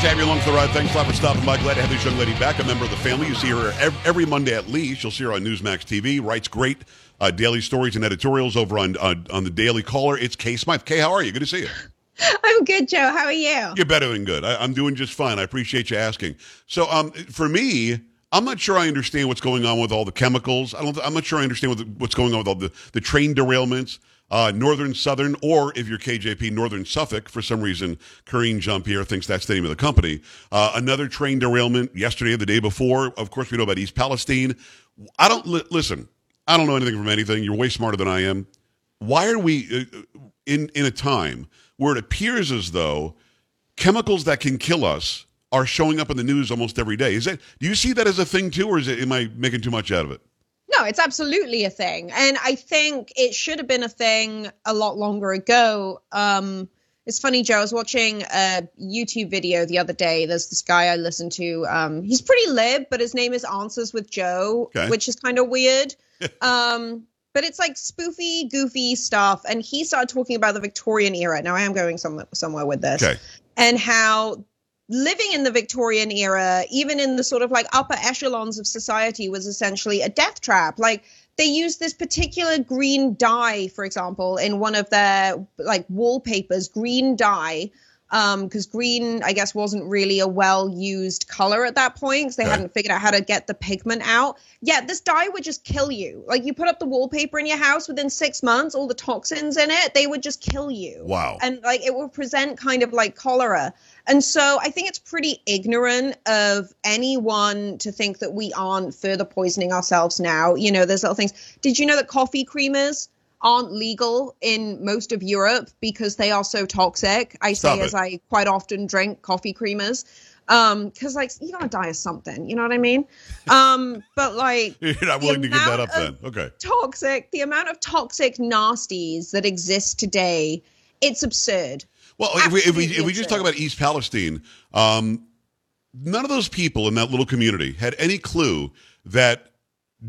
to have you along for the ride. Thanks a lot for stopping by. Glad to have this young lady back, a member of the family. You see her every Monday at least. You'll see her on Newsmax TV. Writes great uh, daily stories and editorials over on, on on the Daily Caller. It's Kay Smythe. Kay, how are you? Good to see you. I'm good, Joe. How are you? You're better than good. I, am doing just fine. I appreciate you asking. So, um, for me, I'm not sure I understand what's going on with all the chemicals. I don't. I'm not sure I understand what what's going on with all the the train derailments uh, Norfolk Southern, or if you're KJP, Northern Suffolk. For some reason, Karine Jean Pierre thinks that's the name of the company. Uh, another train derailment yesterday, the day before. Of course, we know about East Palestine. I don't li- listen. I don't know anything from anything. You're way smarter than I am. Why are we uh, in in a time where it appears as though chemicals that can kill us are showing up in the news almost every day? Is that do you see that as a thing too, or is it am I making too much out of it? No, it's absolutely a thing. And I think it should have been a thing a lot longer ago. Um, it's funny, Joe. I was watching a YouTube video the other day. There's this guy I listen to. Um, he's pretty lib, but his name is Answers with Joe, okay. which is kind of weird. um, but it's like spoofy, goofy stuff. And he started talking about the Victorian era. Now I am going somewhere, somewhere with this. Okay. And how living in the Victorian era, even in the sort of like upper echelons of society, was essentially a death trap. Like they used this particular green dye, for example, in one of their like wallpapers, green dye. Because um, green, I guess, wasn't really a well used color at that point because they right. hadn't figured out how to get the pigment out. Yeah, this dye would just kill you. Like you put up the wallpaper in your house within six months, all the toxins in it, they would just kill you. Wow. And like it would present kind of like cholera. And so I think it's pretty ignorant of anyone to think that we aren't further poisoning ourselves now. You know, there's little things. Did you know that coffee creamers aren't legal in most of Europe because they are so toxic? I Stop say it. as I quite often drink coffee creamers. Um, because like you're gonna die of something, you know what I mean? Um, but like you're not willing to give that up then. Okay. Toxic, the amount of toxic nasties that exist today, it's absurd. Well, if we, if we, if we just talk about East Palestine, um, none of those people in that little community had any clue that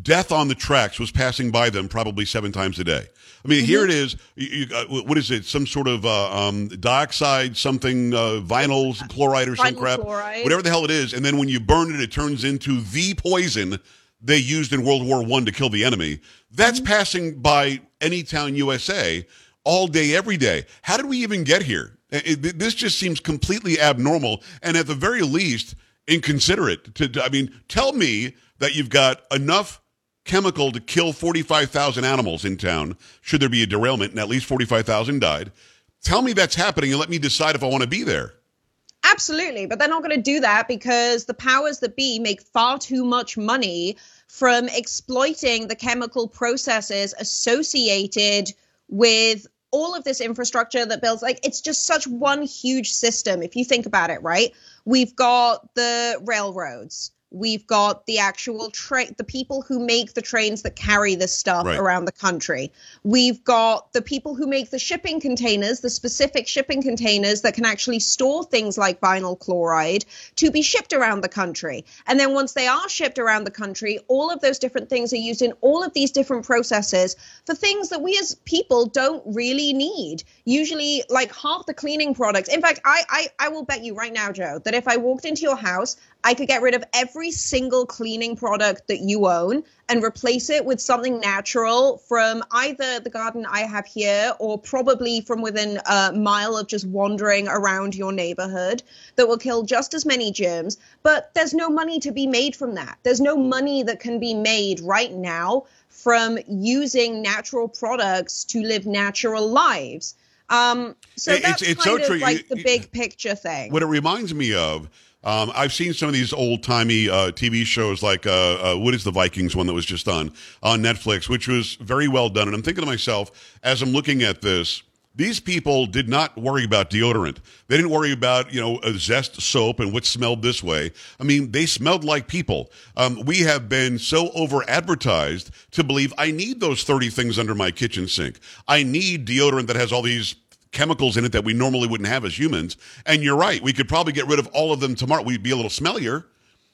death on the tracks was passing by them probably seven times a day. I mean, mm-hmm. here it is. You, you, uh, what is it? Some sort of uh, um, dioxide, something, uh, vinyl chloride or some crap, chloride. whatever the hell it is. And then when you burn it, it turns into the poison they used in World War One to kill the enemy. That's mm-hmm. passing by any town USA all day, every day. How did we even get here? It, this just seems completely abnormal, and at the very least, inconsiderate. To, I mean, tell me that you've got enough chemical to kill 45,000 animals in town, should there be a derailment, and at least 45,000 died. Tell me that's happening, and let me decide if I want to be there. Absolutely, but they're not going to do that because the powers that be make far too much money from exploiting the chemical processes associated with all of this infrastructure that builds like it's just such one huge system if you think about it right we've got the railroads We've got the actual train, the people who make the trains that carry this stuff right. around the country. We've got the people who make the shipping containers, the specific shipping containers that can actually store things like vinyl chloride to be shipped around the country. And then once they are shipped around the country, all of those different things are used in all of these different processes for things that we as people don't really need. Usually, like half the cleaning products. In fact, I, I, I will bet you right now, Joe, that if I walked into your house, I could get rid of every single cleaning product that you own and replace it with something natural from either the garden I have here or probably from within a mile of just wandering around your neighborhood that will kill just as many germs. But there's no money to be made from that. There's no money that can be made right now from using natural products to live natural lives. Um, so that's it's, it's kind so of true. like the big picture thing. What it reminds me of um, I've seen some of these old timey uh, TV shows, like uh, uh, what is the Vikings one that was just on on Netflix, which was very well done. And I'm thinking to myself as I'm looking at this, these people did not worry about deodorant. They didn't worry about you know a zest soap and what smelled this way. I mean, they smelled like people. Um, we have been so over advertised to believe I need those 30 things under my kitchen sink. I need deodorant that has all these chemicals in it that we normally wouldn't have as humans. And you're right. We could probably get rid of all of them tomorrow. We'd be a little smellier,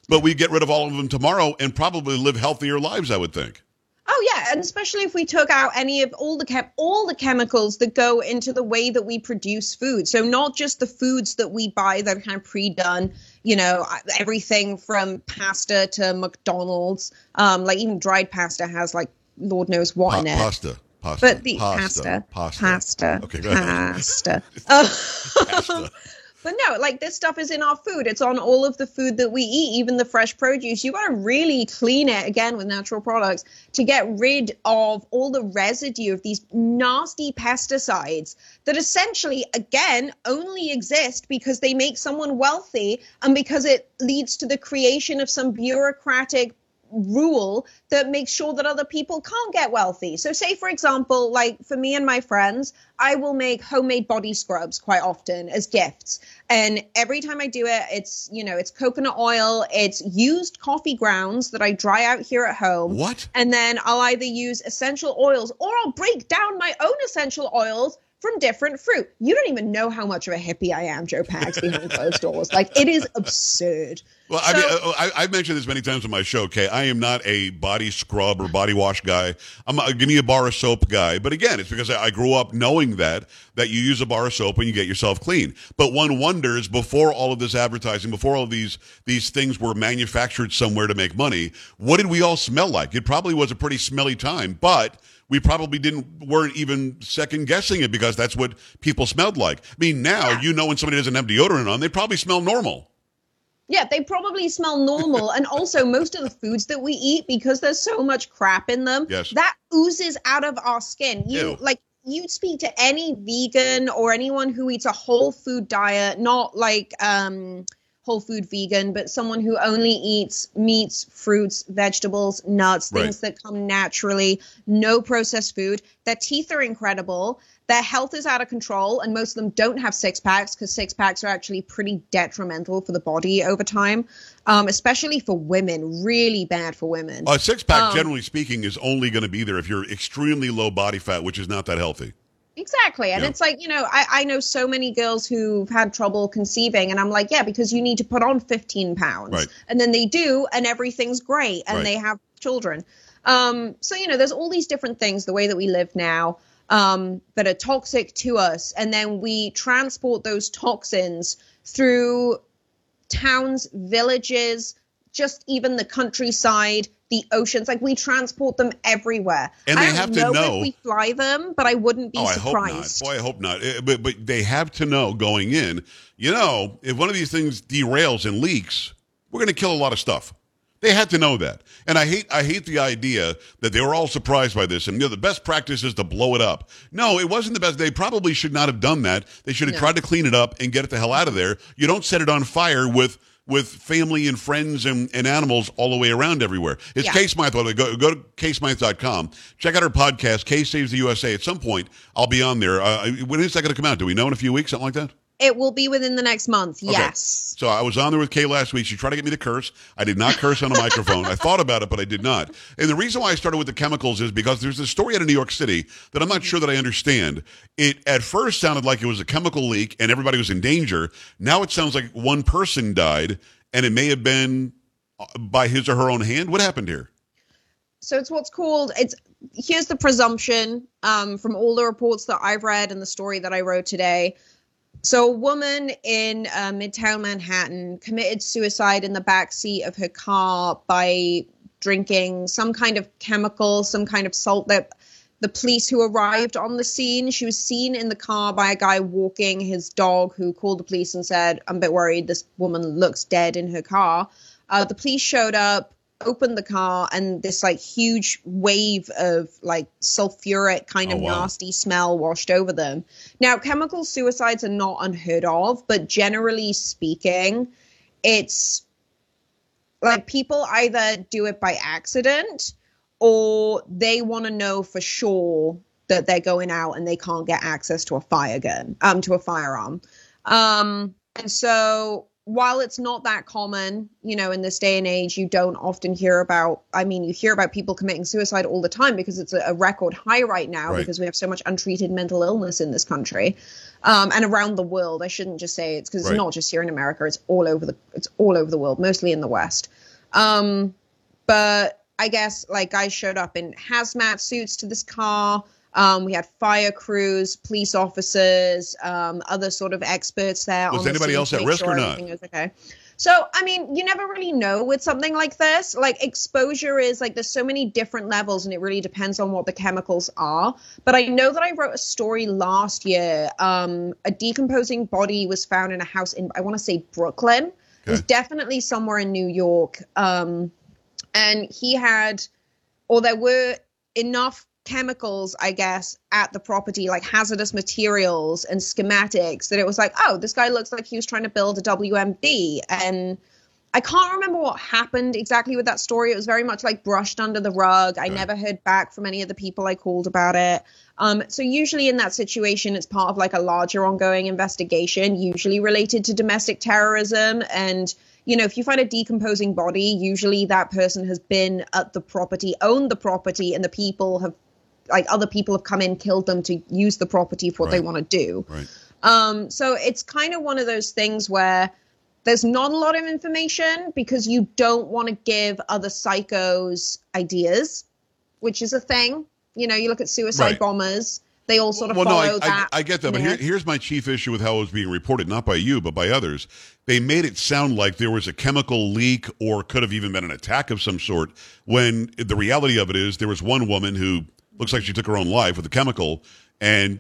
but we'd get rid of all of them tomorrow and probably live healthier lives, I would think. Oh yeah, and especially if we took out any of all the chem- all the chemicals that go into the way that we produce food. So not just the foods that we buy that are kind of pre-done, you know, everything from pasta to McDonald's, um, like even dried pasta has like Lord knows what Pa- in it. pasta. Pasta. But the pasta. pasta, Pasta. pasta, Okay, go pasta. Uh, Pasta. but no, like this stuff is in our food. It's on all of the food that we eat, even the fresh produce. You got to really clean it again with natural products to get rid of all the residue of these nasty pesticides that essentially, again, only exist because they make someone wealthy and because it leads to the creation of some bureaucratic rule that makes sure that other people can't get wealthy. So, say, for example, like for me and my friends, I will make homemade body scrubs quite often as gifts. And every time I do it, it's, you know, it's coconut oil, it's used coffee grounds that I dry out here at home. What? And then I'll either use essential oils or I'll break down my own essential oils from different fruit. You don't even know how much of a hippie I am, Joe Pags, behind closed doors. Like, it is absurd. Well, I mean, So- uh, I, I've mentioned this many times on my show. Okay, I am not a body scrub or body wash guy. I'm a give me a bar of soap guy. But again, it's because I, grew up knowing that that you use a bar of soap and you get yourself clean. But one wonders before all of this advertising, before all of these these things were manufactured somewhere to make money, what did we all smell like? It probably was a pretty smelly time, but we probably didn't weren't even second guessing it because that's what people smelled like. I mean, now Yeah. you know when somebody doesn't have deodorant on, they probably smell normal. Yeah, they probably smell normal. and also, most of the foods that we eat, because there's so much crap in them, Yes. that oozes out of our skin. You Ew. like you speak to any vegan or anyone who eats a whole food diet, not like um whole food vegan, but someone who only eats meats, fruits, vegetables, nuts, Right. things that come naturally, no processed food. Their teeth are incredible. Their health is out of control, and most of them don't have six packs because six packs are actually pretty detrimental for the body over time, um, especially for women. Really bad for women. A six pack, Um, generally speaking, is only going to be there if you're extremely low body fat, which is not that healthy. Exactly. And Yeah. it's like, you know, I, I know so many girls who've had trouble conceiving, and I'm like, yeah, because you need to put on 15 pounds. Right. And then they do, and everything's great, and Right. they have children. Um, so, you know, there's all these different things, the way that we live now, um, that are toxic to us. And then we transport those toxins through towns, villages, just even the countryside, the oceans. Like we transport them everywhere. And I they don't have to know, know- if we fly them, but I wouldn't be Oh, I hope surprised. not. Boy, I hope not. Eh, But, but they have to know going in, you know, if one of these things derails and leaks, we're going to kill a lot of stuff. They had to know that. And I hate I hate the idea that they were all surprised by this. And you know, the best practice is to blow it up. No, it wasn't the best. They probably should not have done that. They should have No. tried to clean it up and get it the hell out of there. You don't set it on fire with with family and friends and, and animals all the way around everywhere. It's Yeah. Kay Smythe. by the way. Go, go to ksmythe.com. Check out our podcast, K Saves the USA. At some point, I'll be on there. Uh, when is that going to come out? Do we know in a few weeks, something like that? It will be within the next month. Okay. Yes. So I was on there with Kay last week. She tried to get me to curse. I did not curse on a microphone. I thought about it, but I did not. And the reason why I started with the chemicals is because there's this story out of New York City that I'm not sure that I understand. It at first sounded like it was a chemical leak and everybody was in danger. Now it sounds like one person died and it may have been uh, by his or her own hand. What happened here? So it's what's called it's here's the presumption um, from all the reports that I've read and the story that I wrote today. So a woman in uh, Midtown Manhattan committed suicide in the back seat of her car by drinking some kind of chemical, some kind of salt that the police who arrived on the scene, she was seen in the car by a guy walking his dog who called the police and said, I'm a bit worried this woman looks dead in her car. Uh, the police showed up, opened the car, and this like huge wave of like sulfuric kind of Oh, wow. nasty smell washed over them. Now, chemical suicides are not unheard of, but generally speaking, it's like people either do it by accident or they want to know for sure that they're going out and they can't get access to a fire gun, um, to a firearm. Um, and so while it's not that common, you know, in this day and age, you don't often hear about, I mean, you hear about people committing suicide all the time because it's a, record high right now Right. because we have so much untreated mental illness in this country. Um, and around the world, I shouldn't just say it's because Right. it's not just here in America, it's all over the, it's all over the world, mostly in the West. Um, but I guess like guys showed up in hazmat suits to this car. Um, we had fire crews, police officers, um, other sort of experts there. Was the anybody scene else at risk or not? okay. So, I mean, you never really know with something like this. Like, exposure is like there's so many different levels, and it really depends on what the chemicals are. But I know that I wrote a story last year. Um, a decomposing body was found in a house in, I want to say Brooklyn. It was definitely somewhere in New York. Um, and he had, or there were enough chemicals, I guess, at the property, like hazardous materials and schematics, that it was like, oh, this guy looks like he was trying to build a WMD. And I can't remember what happened exactly with that story. It was very much like brushed under the rug. I never heard back from any of the people I called about it. Um, so usually in that situation, it's part of like a larger ongoing investigation, usually related to domestic terrorism. And you know, if you find a decomposing body, usually that person has been at the property, owned the property, and the people have, like, other people have come in, killed them to use the property for what they want to do. Right. Um, so it's kind of one of those things where there's not a lot of information because you don't want to give other psychos ideas, which is a thing. You know, you look at suicide Right. bombers; they all sort of well, no, follow I, I, that. I get that, but here, here's my chief issue with how it was being reported, not by you, but by others. They made it sound like there was a chemical leak or could have even been an attack of some sort, when the reality of it is there was one woman who looks like she took her own life with a chemical, and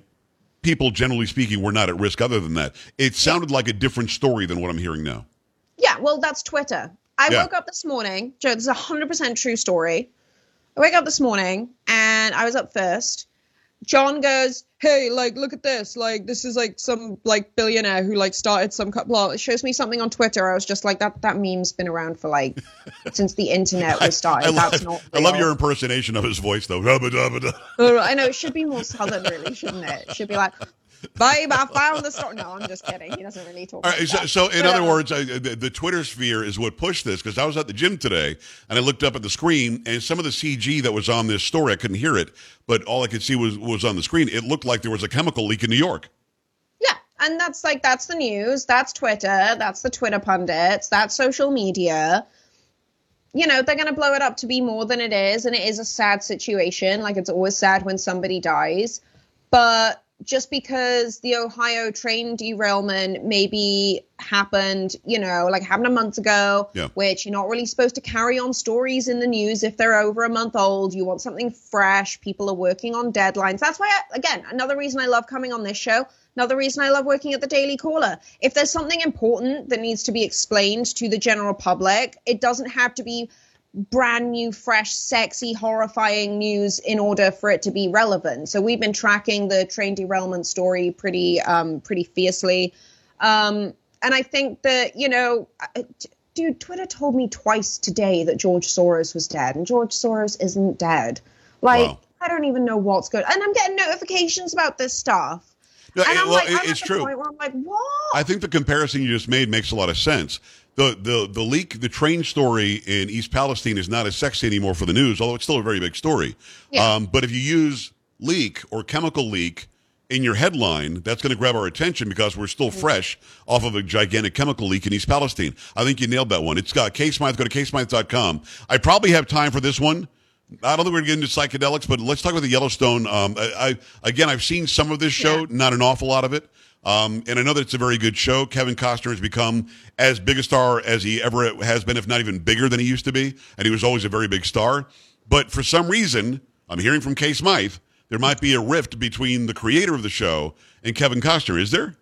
people, generally speaking, were not at risk other than that. It sounded like a different story than what I'm hearing now. Yeah, well, that's Twitter. I Yeah. woke up this morning, Joe. This is a hundred percent true story. I wake up this morning and I was up first. John goes, "Hey, like, look at this. Like, this is like some like billionaire who like started some co- blah." It shows me something on Twitter. I was just like, "That that meme's been around for like since the internet was started. I, That's love, not." I love your impersonation of his voice, though. Hubba dubba dub. Oh, I know it should be more southern, really, shouldn't it? It should be like, "Babe, I found the story." No, I'm just kidding. He doesn't really talk. All like so, so in But, other um, words, I, the, the Twitter sphere is what pushed this because I was at the gym today and I looked up at the screen and some of the CG that was on this story, I couldn't hear it, but all I could see was was on the screen. It looked like there was a chemical leak in New York. Yeah, and that's like that's the news, that's Twitter, that's the Twitter pundits, that's social media. You know, they're going to blow it up to be more than it is, and it is a sad situation. Like it's always sad when somebody dies, but just because the Ohio train derailment maybe happened, you know, like happened a month ago, Yeah. which you're not really supposed to carry on stories in the news if they're over a month old. You want something fresh. People are working on deadlines. That's why, I, again, another reason I love coming on this show. Another reason I love working at the Daily Caller. If there's something important that needs to be explained to the general public, it doesn't have to be brand new, fresh, sexy, horrifying news in order for it to be relevant. So we've been tracking the train derailment story pretty, um, pretty fiercely. Um, and I think that, you know, dude, Twitter told me twice today that George Soros was dead, and George Soros isn't dead. Like, Wow. I don't even know what's good. And I'm getting notifications about this stuff. No, And it- I'm well, like, it- I'm it's at the true. point where I'm like, what? I think the comparison you just made makes a lot of sense. The, the the leak, the train story in East Palestine is not as sexy anymore for the news, although it's still a very big story. Yeah. Um, but if you use leak or chemical leak in your headline, that's going to grab our attention because we're still fresh off of a gigantic chemical leak in East Palestine. I think you nailed that one. It's got Smythe. Go to ksmythe.com. I probably have time for this one. I don't think we're going to get into psychedelics, but let's talk about the Yellowstone. Um, I, I again, I've seen some of this show, Yeah. not an awful lot of it. Um, and I know that it's a very good show. Kevin Costner has become as big a star as he ever has been, if not even bigger than he used to be. And he was always a very big star. But for some reason, I'm hearing from Kay Smythe, there might be a rift between the creator of the show and Kevin Costner. Is there?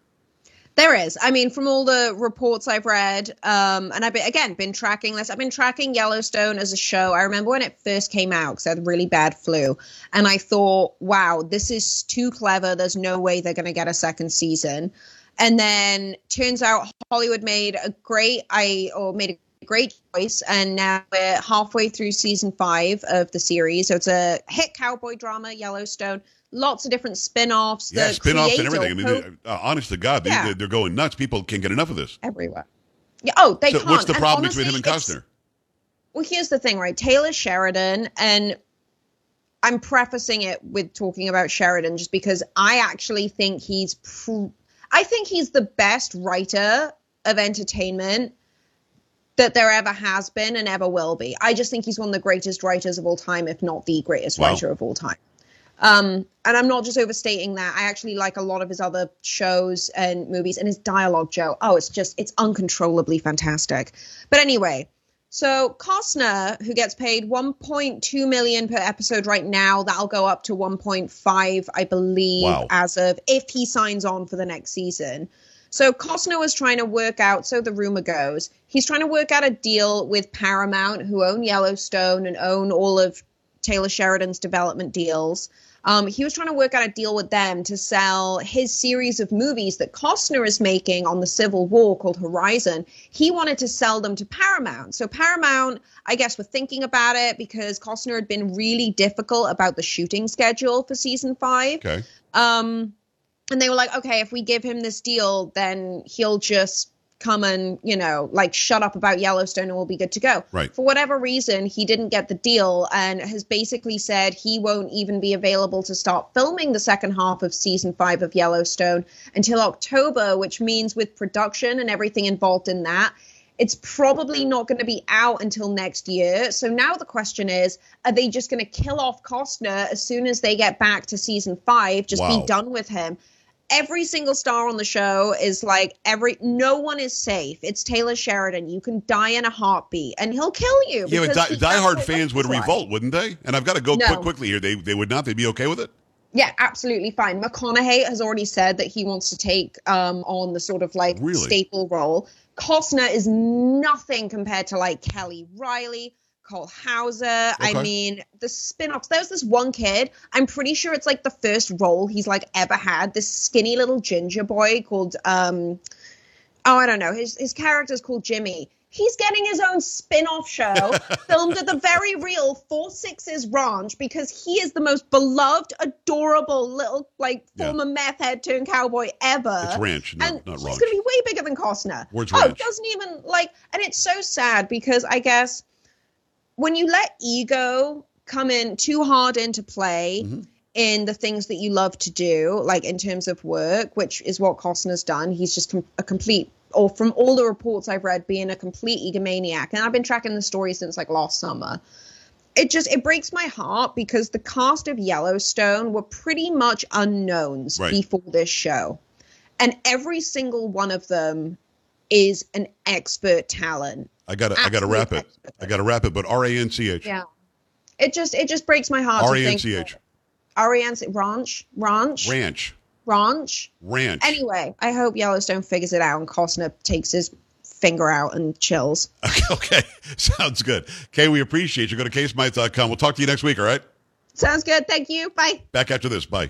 There is. I mean, from all the reports I've read, um, and I've been, again been tracking this. I've been tracking Yellowstone as a show. I remember when it first came out because I had really bad flu, and I thought, "Wow, this is too clever. There's no way they're going to get a second season." And then turns out Hollywood made a great, I or made a great choice, and now we're halfway through season five of the series. So it's a hit cowboy drama, Yellowstone. Lots of different spin-offs. Yeah, spin-offs and everything. I mean, co- uh, honest to God, they, Yeah. they're going nuts. People can't get enough of this. everywhere. Yeah. Oh, they So can't. what's the problem honestly, between him and Costner? Well, here's the thing, right? Taylor Sheridan, and I'm prefacing it with talking about Sheridan just because I actually think he's, pr- I think he's the best writer of entertainment that there ever has been and ever will be. I just think he's one of the greatest writers of all time, if not the greatest Wow. writer of all time. Um, and I'm not just overstating that. I actually like a lot of his other shows and movies and his dialogue, Joe. Oh, it's just, it's uncontrollably fantastic. But anyway, so Costner, who gets paid 1.2 million per episode right now, that'll go up to 1.5, I believe, Wow. as of if he signs on for the next season. So Costner was trying to work out, so the rumor goes, he's trying to work out a deal with Paramount, who own Yellowstone and own all of Taylor Sheridan's development deals. Um, he was trying to work out a deal with them to sell his series of movies that Costner is making on the Civil War called Horizon. He wanted to sell them to Paramount. So Paramount, I guess, were thinking about it because Costner had been really difficult about the shooting schedule for season five. Okay. Um, and they were like, okay, if we give him this deal, then he'll just come and, you know, like shut up about Yellowstone and we'll be good to go. Right. For whatever reason, he didn't get the deal and has basically said he won't even be available to start filming the second half of season five of Yellowstone until October, which means with production and everything involved in that, it's probably not going to be out until next year. So now the question is, are they just going to kill off Costner as soon as they get back to season five, just Wow. be done with him? Every single star on the show is like every no one is safe. It's Taylor Sheridan. You can die in a heartbeat and he'll kill you. Yeah, but die, diehard fans would like. revolt, wouldn't they? And I've got to go No. quick, quickly here. They they would not. They'd be okay with it. Yeah, absolutely fine. McConaughey has already said that he wants to take um, on the sort of like Really? staple role. Costner is nothing compared to like Kelly Reilly, Cole Hauser. I mean, the spin-offs. There's this one kid. I'm pretty sure it's like the first role he's like ever had. This skinny little ginger boy called um, oh, I don't know. His his character's called Jimmy. He's getting his own spin-off show filmed at the very real Four Sixes Ranch because he is the most beloved, adorable little like Yeah. former meth head turned cowboy ever. It's ranch, not, and not he's going to be way bigger than Costner. Where's oh, ranch? doesn't even like, and it's so sad because I guess when you let ego come in too hard into play Mm-hmm. in the things that you love to do, like in terms of work, which is what Costner's done. He's just com- a complete, or from all the reports I've read, being a complete egomaniac. And I've been tracking the story since like last summer. It just it breaks my heart because the cast of Yellowstone were pretty much unknowns Right. before this show, and every single one of them is an expert talent. I got to I got to wrap it. I got to wrap it. But R A N C H. Yeah. It just it just breaks my heart R A N C H. Ariane Ranch Ranch Ranch. Ranch. Ranch. Anyway, I hope Yellowstone figures it out and Costner takes his finger out and chills. Okay, sounds good. Kay, we appreciate you. Go to ksmythe.com. We'll talk to you next week, all right? Sounds good. Thank you. Bye. Back after this. Bye.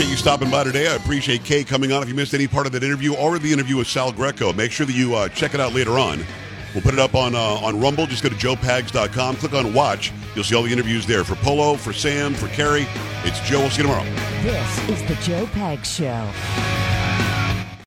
Appreciate you stopping by today. I appreciate Kay coming on. If you missed any part of that interview or the interview with Sal Greco, make sure that you uh, check it out later on. We'll put it up on uh, on Rumble. Just go to joepags.com. Click on Watch. You'll see all the interviews there. For Polo, for Sam, for Carrie, it's Joe. We'll see you tomorrow. This is the Joe Pags Show.